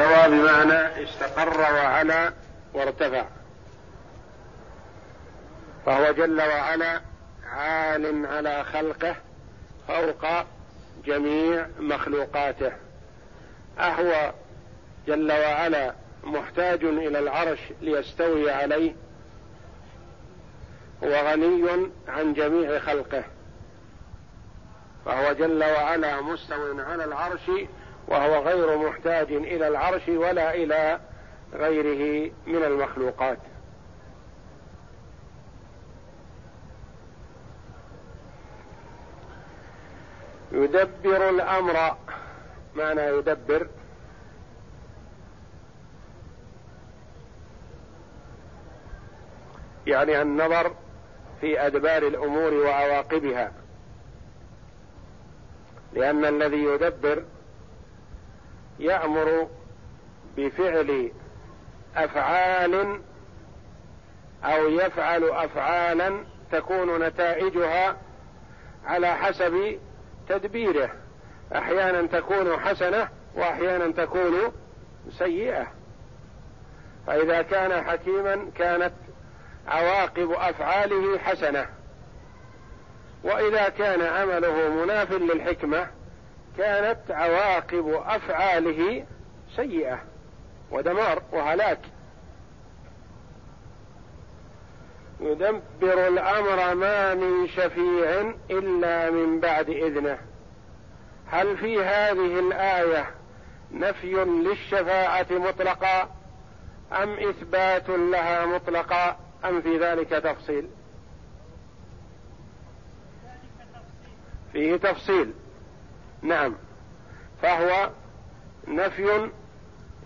استوى بمعنى استقر وعلى وارتفع. فهو جل وعلا عال على خلقه فوق جميع مخلوقاته. أهو جل وعلا محتاج إلى العرش ليستوي عليه هو غني عن جميع خلقه. فهو جل وعلا مستو على العرش وهو غير محتاج إلى العرش ولا إلى غيره من المخلوقات. يدبر الأمر. معنى يدبر. يعني النظر في أدبار الأمور وعواقبها لأن الذي يدبر يأمر بفعل أفعال أو يفعل أفعالا تكون نتائجها على حسب تدبيره. أحيانا تكون حسنة وأحيانا تكون سيئة. فإذا كان حكيما كانت عواقب أفعاله حسنة. وإذا كان عمله مناف للحكمة كانت عواقب أفعاله سيئة ودمار وهلاك. يدبر الأمر ما من شفيع إلا من بعد إذنه. هل في هذه الآية نفي للشفاعة مطلقا أم إثبات لها مطلقا أم في ذلك تفصيل؟ فيه تفصيل. نعم. فهو نفي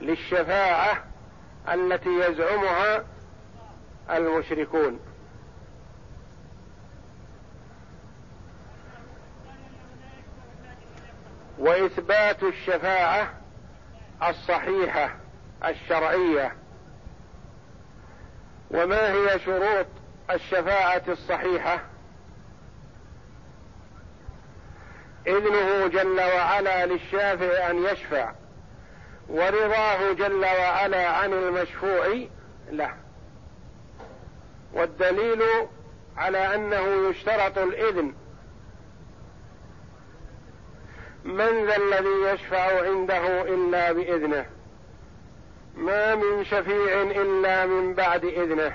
للشفاعة التي يزعمها المشركون. وإثبات الشفاعة الصحيحة الشرعية. وما هي شروط الشفاعة الصحيحة؟ إذنه جل وعلا للشافع أن يشفع ورضاه جل وعلا عن المشفوع له والدليل على أنه يشترط الإذن. من ذا الذي يشفع عنده إلا بإذنه؟ ما من شفيع إلا من بعد إذنه.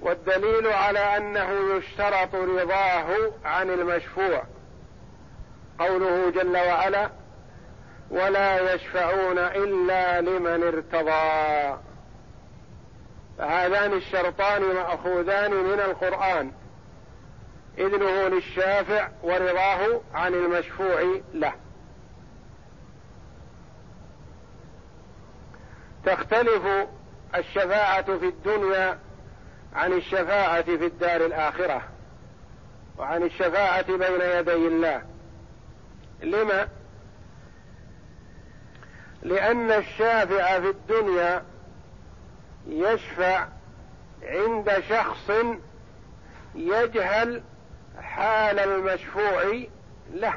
والدليل على أنه يشترط رضاه عن المشفوع. قوله جل وعلا ولا يشفعون إلا لمن ارتضى. فهذان الشرطان مأخوذان من القرآن. إذنه للشافع ورضاه عن المشفوع له. تختلف الشفاعة في الدنيا عن الشفاعة في الدار الآخرة وعن الشفاعة بين يدي الله. لما؟ لأن الشافع في الدنيا يشفع عند شخص يجهل حال المشفوع له.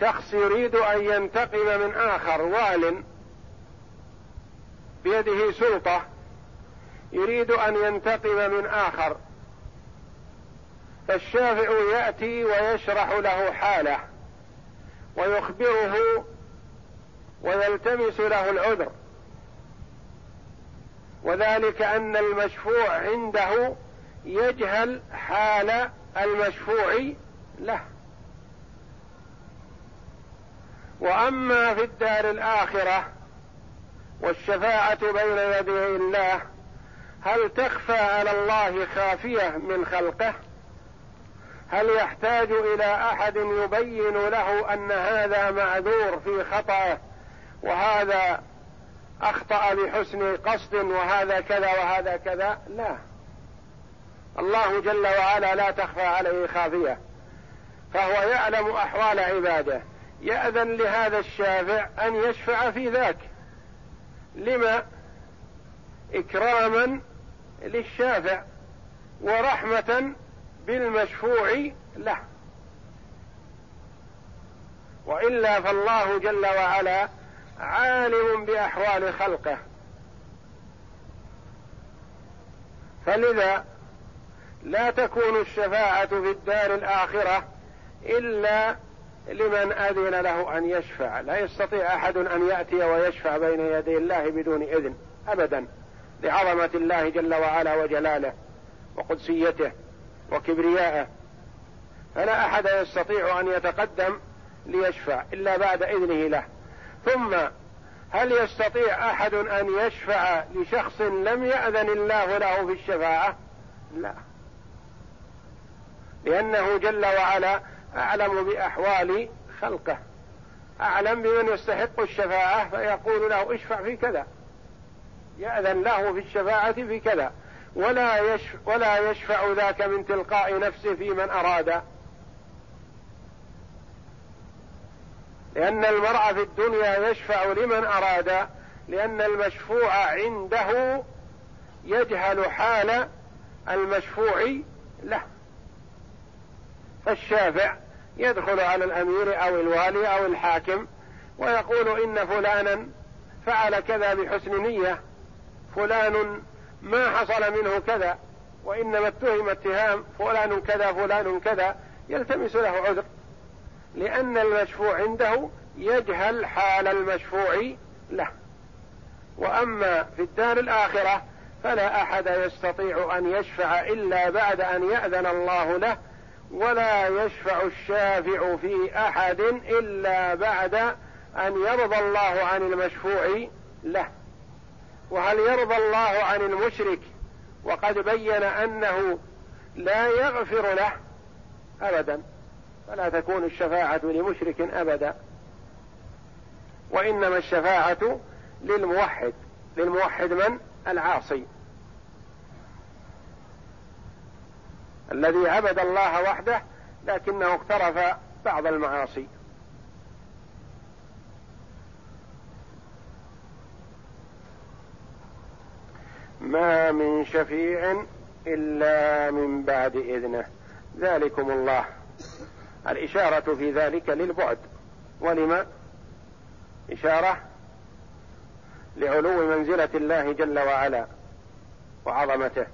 شخص يريد أن ينتقم من آخر وال بيده سلطة يريد أن ينتقم من آخر فالشافع يأتي ويشرح له حاله ويخبره ويلتمس له العذر. وذلك أن المشفوع عنده يجهل حال المشفوع له. وأما في الدار الآخرة والشفاعة بين يدي الله هل تخفى على الله خافية من خلقه؟ هل يحتاج إلى أحد يبين له أن هذا معذور في خطأه وهذا أخطأ بحسن قصد وهذا كذا وهذا كذا؟ لا. الله جل وعلا لا تخفى عليه خافية. فهو يعلم أحوال عباده. يأذن لهذا الشافع أن يشفع في ذاك. لما؟ إكراما للشافع ورحمة بالمشفوع له. وإلا فالله جل وعلا عالم بأحوال خلقه. فلذا لا تكون الشفاعة في الدار الآخرة إلا لمن أذن له أن يشفع. لا يستطيع أحد أن يأتي ويشفع بين يدي الله بدون إذن ابدا لعظمة الله جل وعلا وجلاله وقدسيته. وكبريائه فلا أحد يستطيع أن يتقدم ليشفع إلا بعد إذنه له. ثم هل يستطيع أحد أن يشفع لشخص لم يأذن الله له في الشفاعة؟ لا. لأنه جل وعلا أعلم بأحوال خلقه. أعلم بمن يستحق الشفاعة فيقول له اشفع في كذا. يأذن له في الشفاعة في كذا. ولا يشفع, ولا يشفع ذاك من تلقاء نفسه في من أراد. لأن المرء في الدنيا يشفع لمن أراد لأن المشفوع عنده يجهل حال المشفوع له. فالشافع يدخل على الأمير أو الوالي أو الحاكم ويقول إن فلانا فعل كذا بحسن نية فلان ما حصل منه كذا وإنما اتهم اتهام فلان كذا فلان كذا يلتمس له عذر. لأن المشفوع عنده يجهل حال المشفوع له. وأما في الدار الآخرة فلا أحد يستطيع أن يشفع إلا بعد أن يأذن الله له ولا يشفع الشافع في أحد إلا بعد أن يرضى الله عن المشفوع له. وهل يرضى الله عن المشرك وقد بين أنه لا يغفر له أبدا فلا تكون الشفاعة لمشرك أبدا. وإنما الشفاعة للموحد للموحد من؟ العاصي. الذي عبد الله وحده لكنه اقترف بعض المعاصي. ما من شفيع إلا من بعد إذنه. ذلكم الله. الإشارة في ذلك للبعد. ولما؟ إشارة لعلو منزلة الله جل وعلا وعظمته.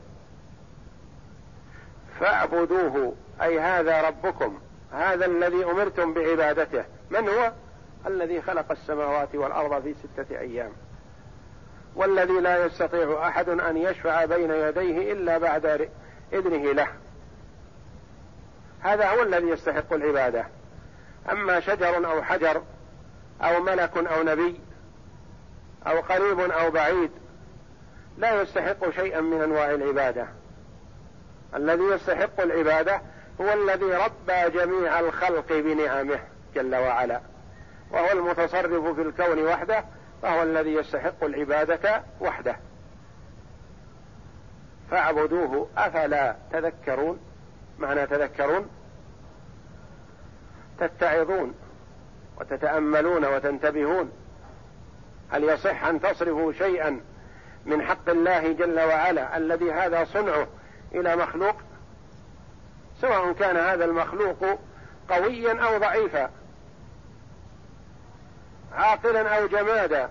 فاعبدوه أي هذا ربكم هذا الذي أمرتم بعبادته. من هو؟ الذي خلق السماوات والأرض في ستة أيام. والذي لا يستطيع أحد أن يشفع بين يديه إلا بعد إذنه له. هذا هو الذي يستحق العبادة. أما شجر أو حجر أو ملك أو نبي أو قريب أو بعيد لا يستحق شيئا من أنواع العبادة. الذي يستحق العبادة هو الذي ربى جميع الخلق بنعمه جل وعلا وهو المتصرف في الكون وحده فهو الذي يستحق العبادة وحده. فاعبدوه أفلا تذكرون؟ معنى تذكرون؟ تتعظون وتتأملون وتنتبهون. هل يصح أن تصرفوا شيئا من حق الله جل وعلا الذي هذا صنعه إلى مخلوق؟ سواء كان هذا المخلوق قويا أو ضعيفا عاقلا أو جمادا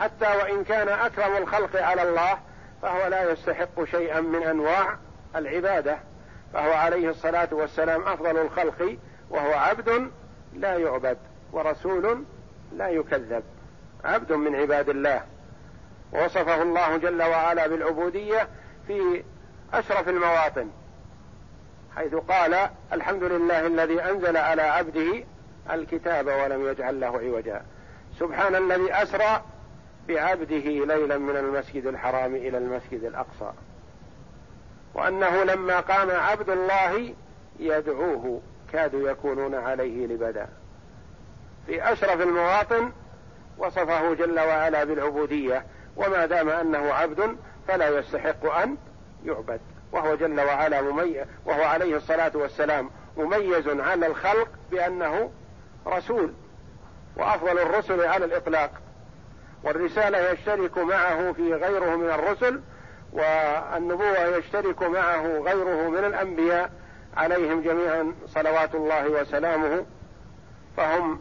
حتى وإن كان أكرم الخلق على الله فهو لا يستحق شيئا من أنواع العبادة فهو عليه الصلاة والسلام أفضل الخلق وهو عبد لا يعبد ورسول لا يكذب عبد من عباد الله. وصفه الله جل وعلا بالعبودية في أشرف المواطن حيث قال الحمد لله الذي أنزل على عبده الكتاب ولم يجعل له عوجا. سبحان الذي أسرى بعبده ليلا من المسجد الحرام إلى المسجد الأقصى. وأنه لما قام عبد الله يدعوه كادوا يكونون عليه لبدا. في أشرف المواطن وصفه جل وعلا بالعبودية وما دام أنه عبد فلا يستحق أن يعبد. وهو جل وعلا مميز وهو عليه الصلاة والسلام مميز على الخلق بأنه رسول. وأفضل الرسل على الإطلاق. والرسالة يشترك معه في غيره من الرسل والنبوة يشترك معه غيره من الأنبياء عليهم جميعا صلوات الله وسلامه. فهم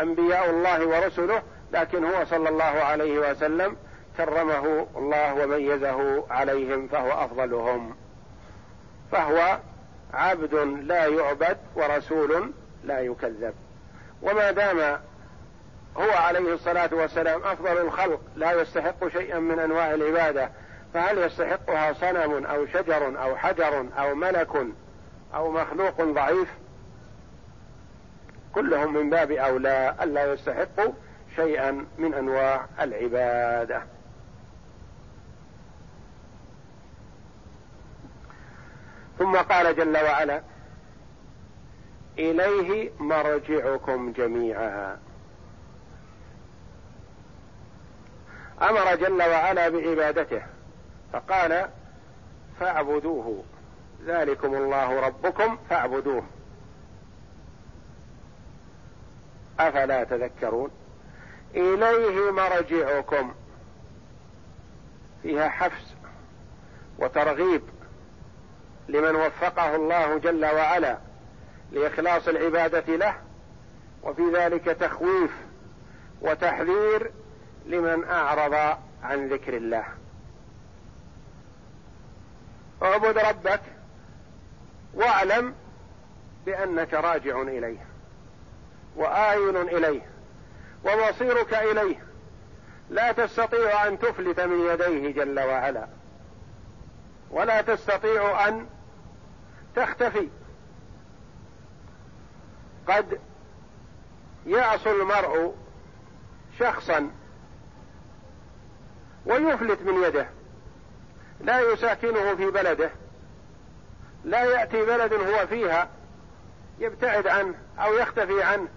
أنبياء الله ورسله لكن هو صلى الله عليه وسلم كرمه الله وميزه عليهم فهو أفضلهم. فهو عبد لا يعبد ورسول لا يكذب. وما دام هو عليه الصلاة والسلام أفضل الخلق لا يستحق شيئا من أنواع العبادة. فهل يستحقها صنم أو شجر أو حجر أو ملك أو مخلوق ضعيف؟ كلهم من باب أولى الا يستحقوا شيئا من أنواع العبادة. ثم قال جل وعلا إليه مرجعكم جميعا. أمر جل وعلا بعبادته فقال فاعبدوه ذلكم الله ربكم فاعبدوه. أفلا تذكرون؟ إليه مرجعكم. فيها حفز وترغيب لمن وفقه الله جل وعلا لإخلاص العبادة له وفي ذلك تخويف وتحذير لمن أعرض عن ذكر الله. اعبد ربك واعلم بأنك راجع إليه وآين إليه ومصيرك إليه. لا تستطيع أن تفلت من يديه جل وعلا. ولا تستطيع أن تختفي. قد يعصي المرء شخصا ويفلت من يده. لا يساكنه في بلده. لا يأتي بلد هو فيها يبتعد عنه أو يختفي عنه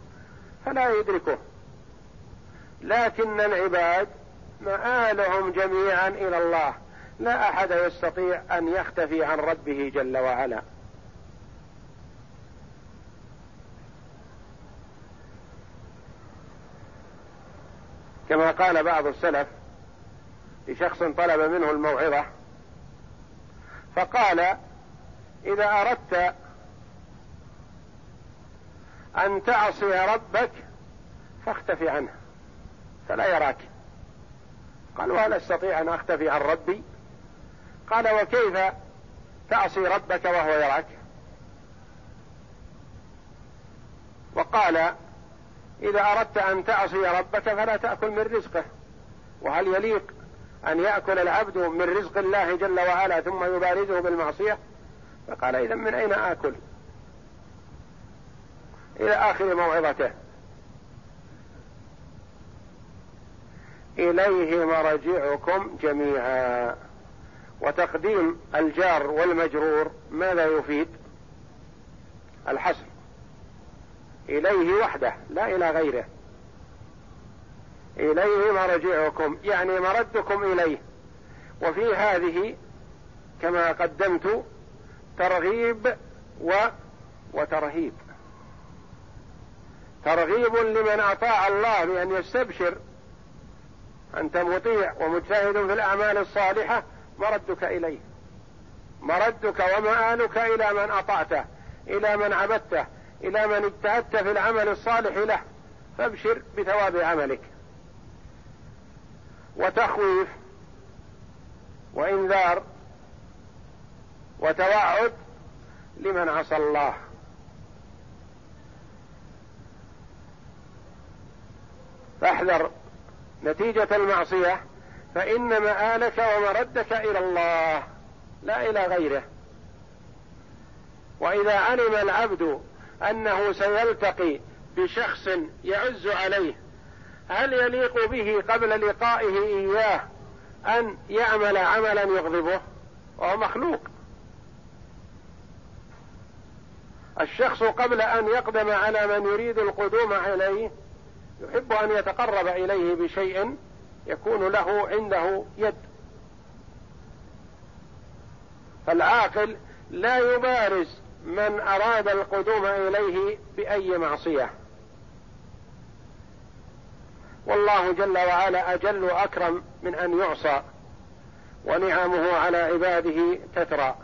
فلا يدركه. لكن العباد مآلهم جميعا إلى الله. لا أحد يستطيع أن يختفي عن ربه جل وعلا. كما قال بعض السلف لشخص طلب منه الموعظة فقال إذا أردت أن تعصي ربك فاختفي عنه فلا يراك. قال وهل أستطيع أن أختفي عن ربي؟ قال وكيف تعصي ربك وهو يراك؟ وقال إذا أردت أن تعصي ربك فلا تأكل من رزقه وهل يليق أن يأكل العبد من رزق الله جل وعلا ثم يبارزه بالمعصية؟ فقال إذا من أين آكل؟ إلى آخر موعظته. إليه مرجعكم جميعا. وتقديم الجار والمجرور ماذا يفيد؟ الحصر. إليه وحده لا إلى غيره. إليه مرجعكم يعني مردكم إليه. وفي هذه كما قدمت ترغيب و وترهيب. ترغيب لمن أطاع الله بأن يستبشر. أنت مطيع ومجتهد في الأعمال الصالحة مردك إليه. مردك ومآلك إلى من أطعته إلى من عبدته إلى من اجتهدت في العمل الصالح له. فابشر بثواب عملك. وتخويف وإنذار وتوعد لمن عصى الله. فاحذر نتيجة المعصية فإن مآلك ومردك إلى الله لا إلى غيره. وإذا علم العبد أنه سيلتقي بشخص يعز عليه هل يليق به قبل لقائه إياه أن يعمل عملا يغضبه؟ وهو مخلوق. الشخص قبل أن يقدم على من يريد القدوم عليه يحب أن يتقرب إليه بشيء يكون له عنده يد. فالعاقل لا يبارز من أراد القدوم إليه بأي معصية. والله جل وعلا أجل وأكرم من أن يعصى ونعمه على عباده تترى.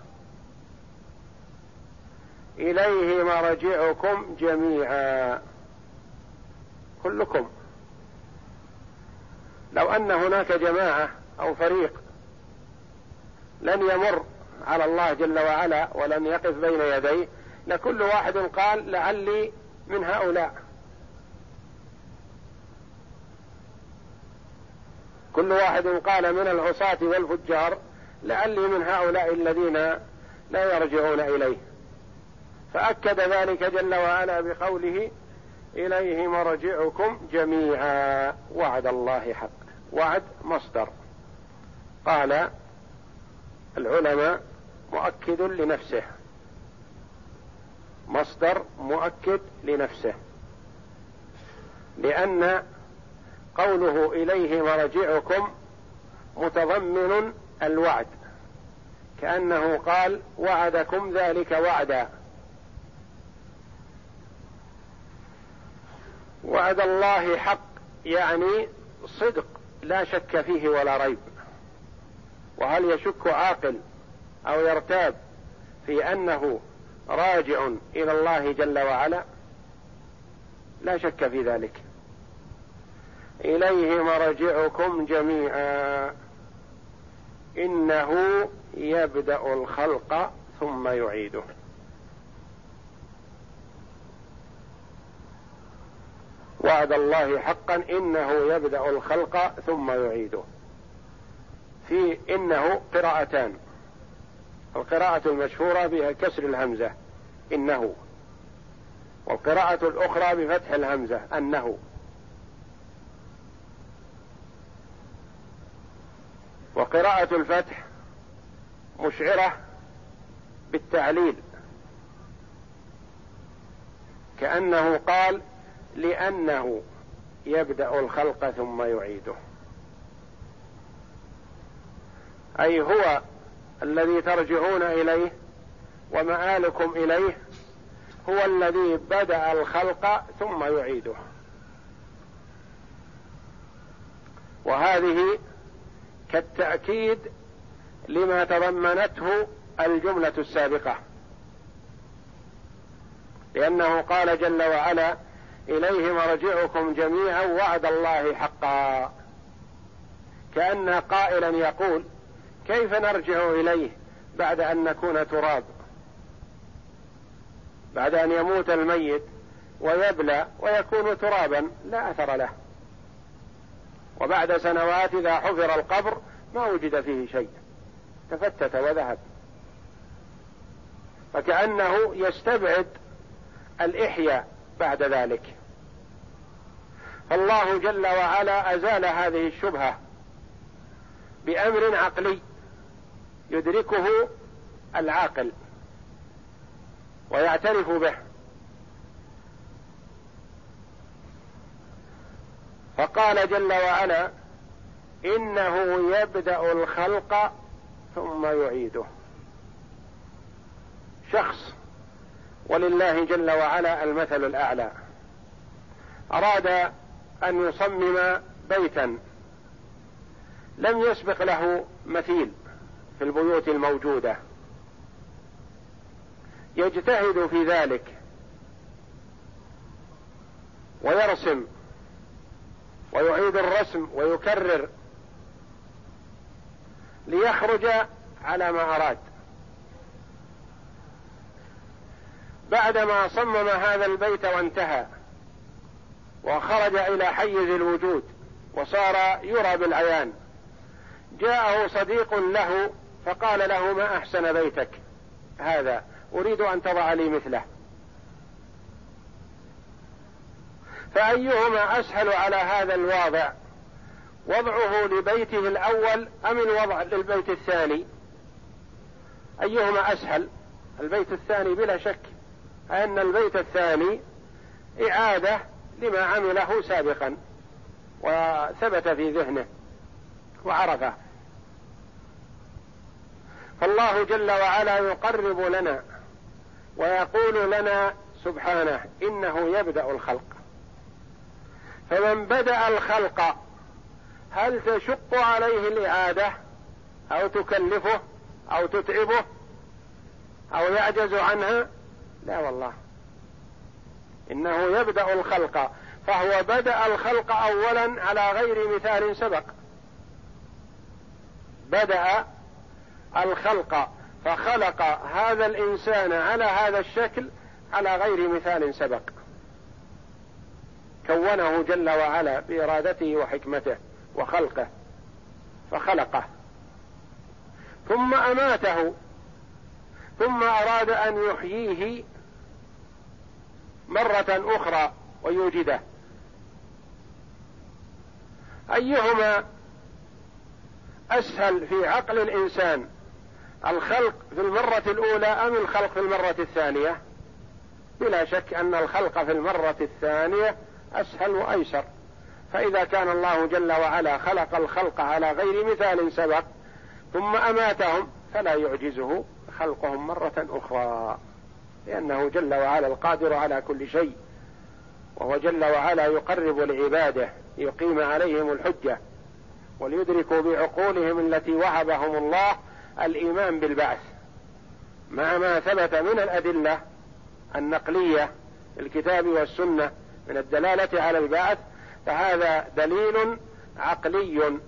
إليه مرجعكم جميعا. كلكم. لو أن هناك جماعة أو فريق لن يمر على الله جل وعلا ولن يقف بين يديه لكل واحد قال لعلي من هؤلاء. كل واحد قال من العصاة والفجار لعلي من هؤلاء الذين لا يرجعون إليه. فأكد ذلك جل وعلا بقوله إليه مرجعكم جميعا وعد الله حق وعد مصدر. قال العلماء مؤكد لنفسه. مصدر مؤكد لنفسه. لأن قوله إليه مرجعكم متضمن الوعد كأنه قال وعدكم ذلك وعدا. وعد الله حق يعني صدق لا شك فيه ولا ريب. وهل يشك عاقل أو يرتاب في أنه راجع إلى الله جل وعلا؟ لا شك في ذلك. إليه مرجعكم جميعا. إنه يبدأ الخلق ثم يعيده. وعد الله حقا إنه يبدأ الخلق ثم يعيده. في إنه قراءتان. القراءة المشهورة بها كسر الهمزة إنه. والقراءة الأخرى بفتح الهمزة أنه. وقراءة الفتح مشعرة بالتعليل. كأنه قال لأنه يبدأ الخلق ثم يعيده. أي هو الذي ترجعون إليه ومآلكم إليه هو الذي بدأ الخلق ثم يعيده. وهذه كالتأكيد لما تضمنته الجملة السابقة. لأنه قال جل وعلا إليه مرجعكم جميعا وعد الله حقا. كأن قائلا يقول كيف نرجع إليه بعد أن نكون تراب؟ بعد أن يموت الميت ويبلى ويكون ترابا لا أثر له. وبعد سنوات إذا حفر القبر ما وجد فيه شيء. تفتت وذهب. فكأنه يستبعد الإحياء بعد ذلك. فالله جل وعلا أزال هذه الشبهة بأمر عقلي يدركه العاقل ويعترف به. فقال جل وعلا إنه يبدأ الخلق ثم يعيده. شخص ولله جل وعلا المثل الأعلى. أراد أن يصمم بيتا لم يسبق له مثيل في البيوت الموجودة. يجتهد في ذلك ويرسم ويعيد الرسم ويكرر ليخرج على ما اراد بعدما صمم هذا البيت وانتهى وخرج إلى حيز الوجود وصار يرى بالعيان. جاءه صديق له فقال له ما أحسن بيتك هذا؟ أريد أن تضع لي مثله. فأيهما أسهل على هذا الواضع؟ وضعه لبيته الأول أم الوضع للبيت الثاني؟ أيهما أسهل؟ البيت الثاني بلا شك ان البيت الثاني إعادة لما عمله سابقا وثبت في ذهنه وعرفه. فالله جل وعلا يقرب لنا ويقول لنا سبحانه إنه يبدأ الخلق. فمن بدأ الخلق هل تشق عليه الإعادة؟ أو تكلفه؟ أو تتعبه؟ أو يعجز عنها؟ لا والله. إنه يبدأ الخلق فهو بدأ الخلق أولا على غير مثال سبق. بدأ الخلق فخلق هذا الإنسان على هذا الشكل على غير مثال سبق. كونه جل وعلا بإرادته وحكمته وخلقه فخلقه. ثم أماته. ثم أراد أن يحييه مرة أخرى ويوجده. أيهما أسهل في عقل الإنسان الخلق في المرة الأولى أم الخلق في المرة الثانية؟ بلا شك أن الخلق في المرة الثانية أسهل وأيسر. فإذا كان الله جل وعلا خلق الخلق على غير مثال سبق ثم أماتهم فلا يعجزه خلقهم مرة أخرى. لأنه جل وعلا القادر على كل شيء. وهو جل وعلا يقرب لعباده يقيم عليهم الحجة وليدركوا بعقولهم التي وهبهم الله الإيمان بالبعث. مع ما ثبت من الأدلة النقلية الكتاب والسنة من الدلالة على البعث فهذا دليل عقلي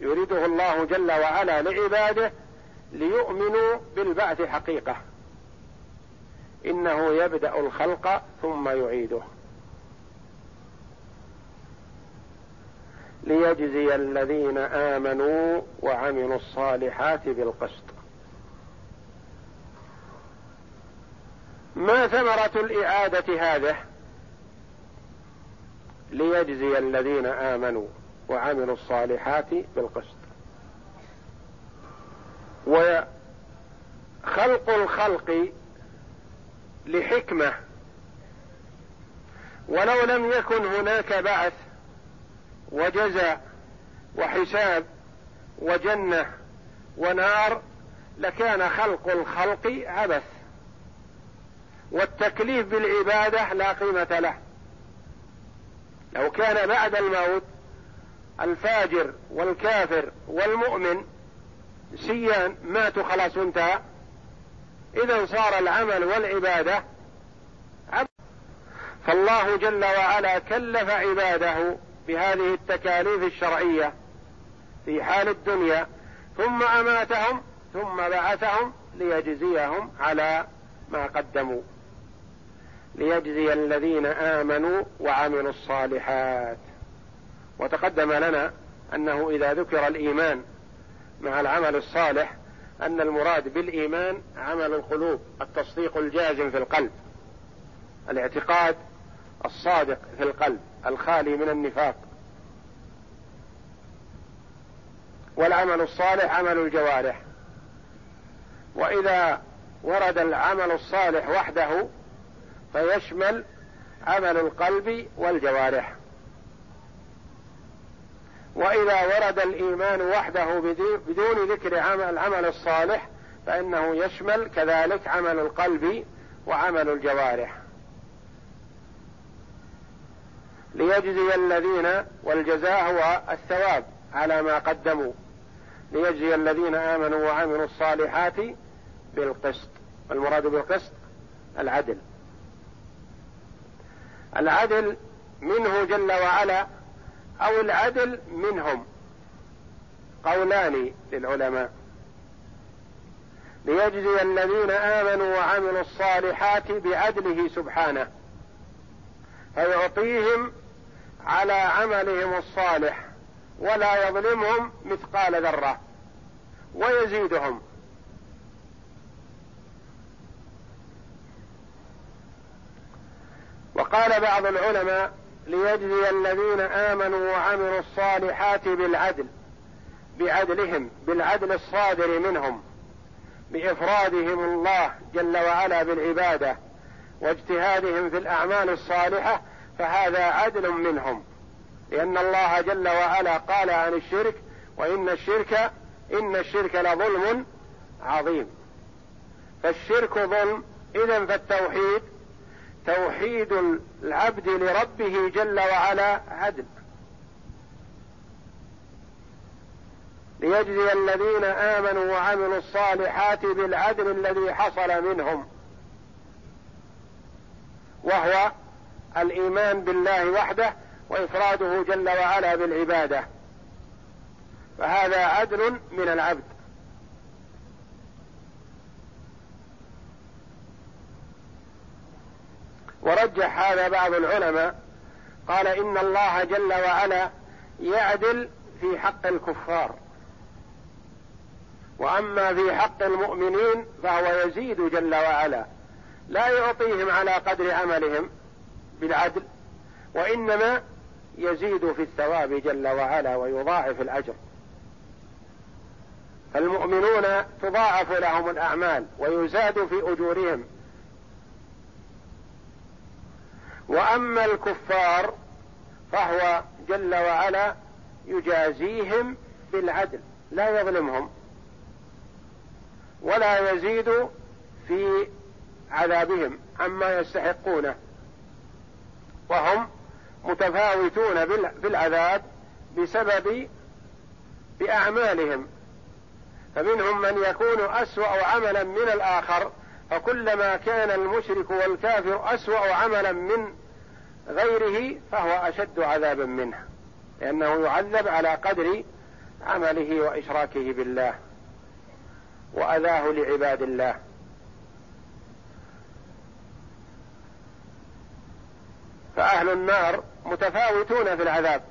يريده الله جل وعلا لعباده ليؤمنوا بالبعث حقيقة. إنه يبدأ الخلق ثم يعيده. ليجزي الذين آمنوا وعملوا الصالحات بالقسط. ما ثمرة الإعادة هذه؟ ليجزي الذين آمنوا وعملوا الصالحات بالقسط. وخلق الخلق لحكمة. ولو لم يكن هناك بعث وجزاء وحساب وجنة ونار لكان خلق الخلق عبث. والتكليف بالعبادة لا قيمة له. لو كان بعد الموت الفاجر والكافر والمؤمن سيان ماتوا خلاص انتهى. إذا صار العمل والعبادة فالله جل وعلا كلف عباده بهذه التكاليف الشرعية في حال الدنيا ثم أماتهم ثم بعثهم ليجزيهم على ما قدموا. ليجزي الذين آمنوا وعملوا الصالحات. وتقدم لنا أنه إذا ذكر الإيمان مع العمل الصالح أن المراد بالإيمان عمل القلوب التصديق الجازم في القلب الاعتقاد الصادق في القلب الخالي من النفاق. والعمل الصالح عمل الجوارح. وإذا ورد العمل الصالح وحده فيشمل عمل القلب والجوارح. وإذا ورد الإيمان وحده بدون ذكر عمل العمل الصالح فإنه يشمل كذلك عمل القلب وعمل الجوارح. ليجزي الذين والجزاء هو الثواب على ما قدموا. ليجزي الذين آمنوا وعملوا الصالحات بالقسط. المراد بالقسط العدل. العدل منه جل وعلا أو العدل منهم. قولان للعلماء. ليجزي الذين آمنوا وعملوا الصالحات بعدله سبحانه. فيعطيهم على عملهم الصالح ولا يظلمهم مثقال ذرة. ويزيدهم. وقال بعض العلماء ليجزي الذين آمنوا وعملوا الصالحات بالعدل بعدلهم بالعدل الصادر منهم بإفرادهم الله جل وعلا بالعبادة واجتهادهم في الأعمال الصالحة فهذا عدل منهم. لأن الله جل وعلا قال عن الشرك وإن الشرك إن الشرك لظلم عظيم. فالشرك ظلم اذا فالتوحيد توحيد العبد لربه جل وعلا عدل ليجزي الذين آمنوا وعملوا الصالحات بالعدل الذي حصل منهم. وهو الإيمان بالله وحده وإفراده جل وعلا بالعبادة. فهذا عدل من العبد. ورجح هذا بعض العلماء قال إن الله جل وعلا يعدل في حق الكفار. وأما في حق المؤمنين فهو يزيد جل وعلا لا يعطيهم على قدر عملهم بالعدل وإنما يزيد في الثواب جل وعلا ويضاعف الأجر. فالمؤمنون تضاعف لهم الأعمال ويزاد في أجورهم. وأما الكفار فهو جل وعلا يجازيهم بالعدل لا يظلمهم ولا يزيد في عذابهم عما يستحقونه وهم متفاوتون في العذاب بسبب بأعمالهم. فمنهم من يكون أسوأ عملا من الآخر فكلما كان المشرك والكافر أسوأ عملا من غيره فهو أشد عذابا منه لأنه يعذب على قدر عمله وإشراكه بالله وأذاه لعباد الله. فأهل النار متفاوتون في العذاب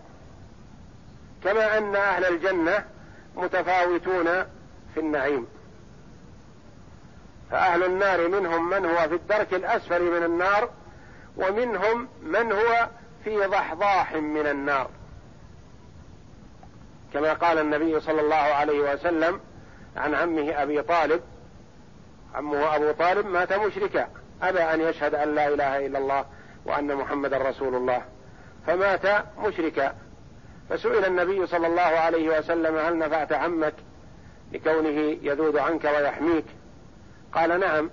كما أن أهل الجنة متفاوتون في النعيم. فأهل النار منهم من هو في الدرك الأسفل من النار ومنهم من هو في ضحضاح من النار. كما قال النبي صلى الله عليه وسلم عن عمه أبي طالب عمه أبو طالب مات مشركا أبى أن يشهد أن لا إله إلا الله وأن محمدا رسول الله. فمات مشركا. فسئل النبي صلى الله عليه وسلم هل نفعت عمك لكونه يذود عنك ويحميك؟ قال نعم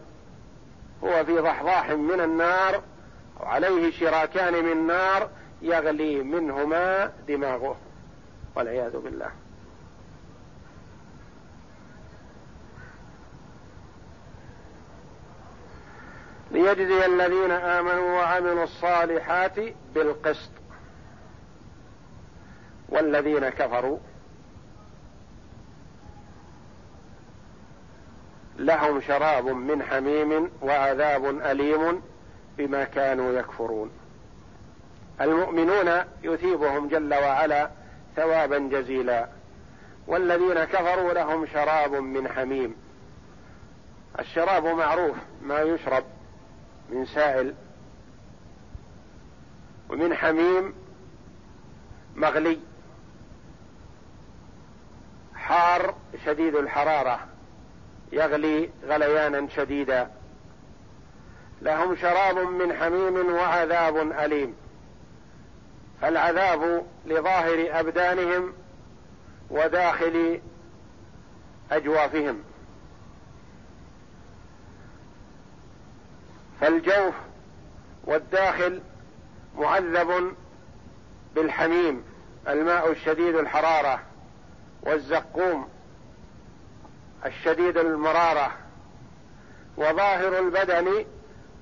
هو في ضحضاح من النار وعليه شراكان من نار يغلي منهما دماغه والعياذ بالله. ليجزي الذين آمنوا وعملوا الصالحات بالقسط والذين كفروا لهم شراب من حميم وعذاب أليم بما كانوا يكفرون. المؤمنون يثيبهم جل وعلا ثوابا جزيلا والذين كفروا لهم شراب من حميم. الشراب معروف ما يشرب من سائل ومن حميم مغلي حار شديد الحرارة يغلي غليانا شديدا. لهم شراب من حميم وعذاب أليم. فالعذاب لظاهر أبدانهم وداخل أجوافهم. فالجوف والداخل معذب بالحميم الماء الشديد الحرارة والزقوم الشديد المرارة. وظاهر البدن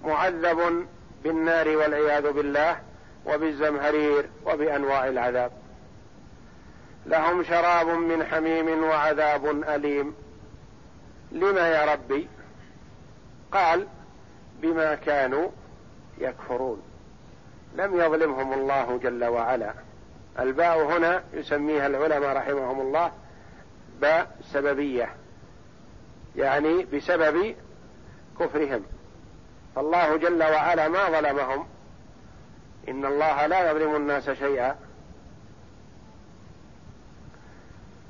معذب بالنار والعياذ بالله وبالزمهرير وبأنواع العذاب. لهم شراب من حميم وعذاب أليم. لما يا ربي؟ قال بما كانوا يكفرون. لم يظلمهم الله جل وعلا. الباء هنا يسميها العلماء رحمهم الله باء سببية. يعني بسبب كفرهم. فالله جل وعلا ما ظلمهم. إن الله لا يظلم الناس شيئا.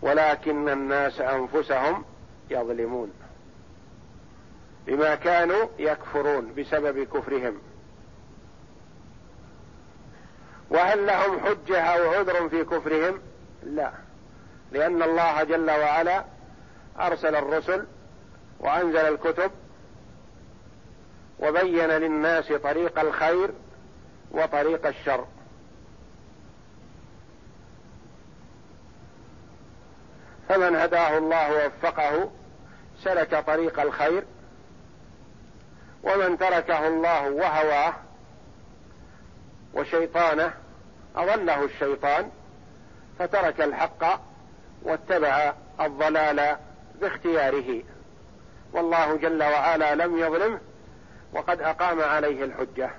ولكن الناس أنفسهم يظلمون. بما كانوا يكفرون بسبب كفرهم. وهل لهم حجة أو عذر في كفرهم؟ لا. لأن الله جل وعلا أرسل الرسل وأنزل الكتب وبين للناس طريق الخير وطريق الشر. فمن هداه الله ووفقه سلك طريق الخير ومن تركه الله وهواه وشيطانه أضله الشيطان فترك الحق واتبع الضلال باختياره. والله جل وعلا لم يظلمه وقد أقام عليه الحجة.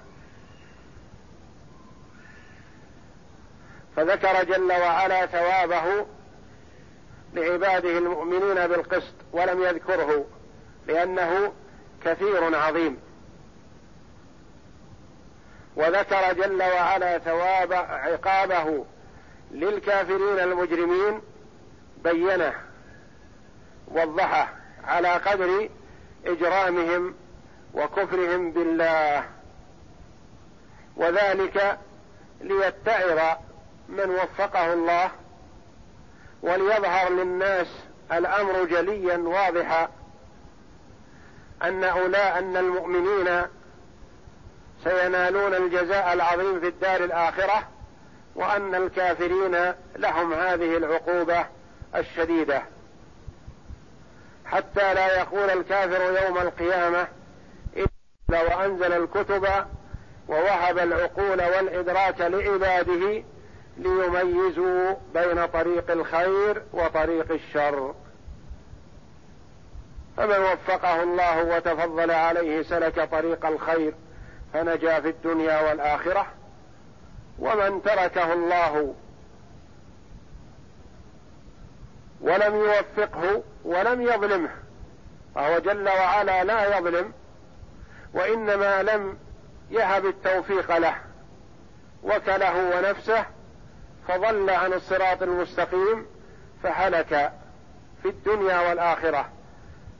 فذكر جل وعلا ثوابه لعباده المؤمنين بالقسط ولم يذكره لأنه كثير عظيم. وذكر جل وعلا ثواب عقابه للكافرين المجرمين بينه وضحه على قدر إجرامهم وكفرهم بالله. وذلك ليتعظ من وفقه الله وليظهر للناس الأمر جليا واضحا أن أولاء أن المؤمنين سينالون الجزاء العظيم في الدار الآخرة وأن الكافرين لهم هذه العقوبة الشديدة. حتى لا يقول الكافر يوم القيامة وأنزل الكتب ووهب العقول والإدراك لعباده ليميزوا بين طريق الخير وطريق الشر. فمن وفقه الله وتفضل عليه سلك طريق الخير فنجا في الدنيا والآخرة. ومن تركه الله ولم يوفقه ولم يظلمه فهو جل وعلا لا يظلم وإنما لم يهب التوفيق له وكله ونفسه فضل عن الصراط المستقيم فهلك في الدنيا والآخرة.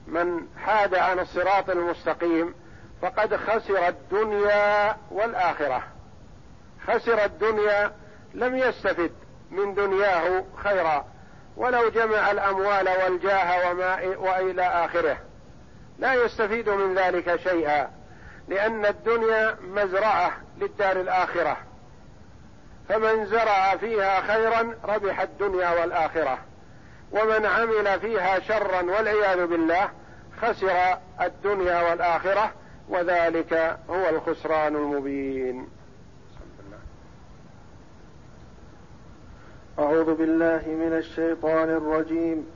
من حاد عن الصراط المستقيم فقد خسر الدنيا والآخرة. خسر الدنيا لم يستفد من دنياه خيرا ولو جمع الأموال والجاه وما والى آخره. لا يستفيد من ذلك شيئا. لأن الدنيا مزرعة للدار الآخرة. فمن زرع فيها خيرا ربح الدنيا والآخرة. ومن عمل فيها شرا والعياذ بالله خسر الدنيا والآخرة. وذلك هو الخسران المبين. أعوذ بالله من الشيطان الرجيم.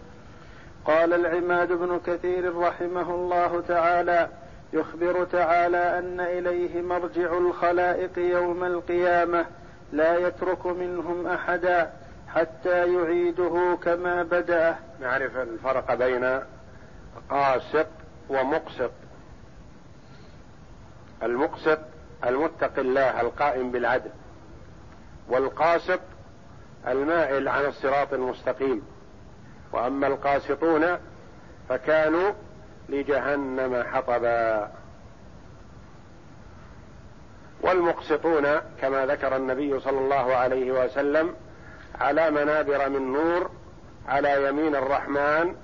قال العماد بن كثير رحمه الله تعالى يخبر تعالى أن إليه مرجع الخلائق يوم القيامة لا يترك منهم أحدا حتى يعيده كما بدأ. نعرف الفرق بين قاسط ومقسط. المقسط المتقي الله القائم بالعدل والقاسط المائل عن الصراط المستقيم. وأما القاسطون فكانوا لجهنم حطبا. والمقسطون كما ذكر النبي صلى الله عليه وسلم على منابر من نور على يمين الرحمن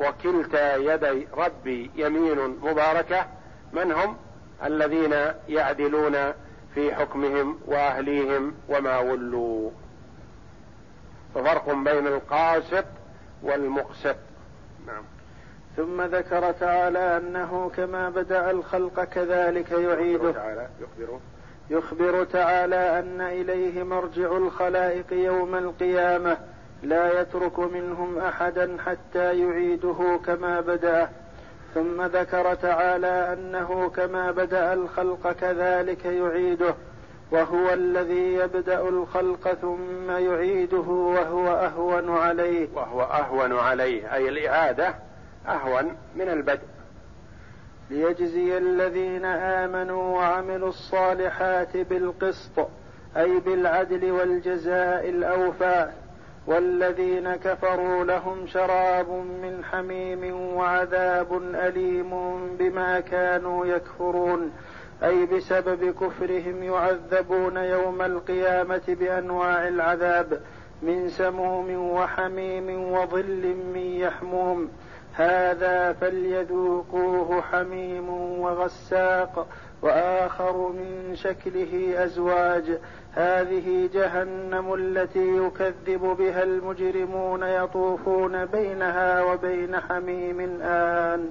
وكلتا يدي ربي يمين مباركة من هم؟ الذين يعدلون في حكمهم وأهليهم وما ولوا. ففرق بين القاسط والمقسط. نعم. ثم ذكر تعالى أنه كما بدأ الخلق كذلك يعيده. تعالى يخبر يخبر تعالى أن إليه مرجع الخلائق يوم القيامة. لا يترك منهم أحدا حتى يعيده كما بدأ. ثم ذكر تعالى أنه كما بدأ الخلق كذلك يعيده. وهو الذي يبدأ الخلق ثم يعيده وهو أهون عليه. وهو أهون عليه أي الإعادة أهون من البدء. ليجزي الذين آمنوا وعملوا الصالحات بالقسط أي بالعدل والجزاء الأوفى. والذين كفروا لهم شراب من حميم وعذاب أليم بما كانوا يكفرون. أي بسبب كفرهم يعذبون يوم القيامة بأنواع العذاب من سموم وحميم وظل من يحموم. هذا فليذوقوه حميم وغساق وآخر من شكله أزواج. هذه جهنم التي يكذب بها المجرمون يطوفون بينها وبين حميم آن.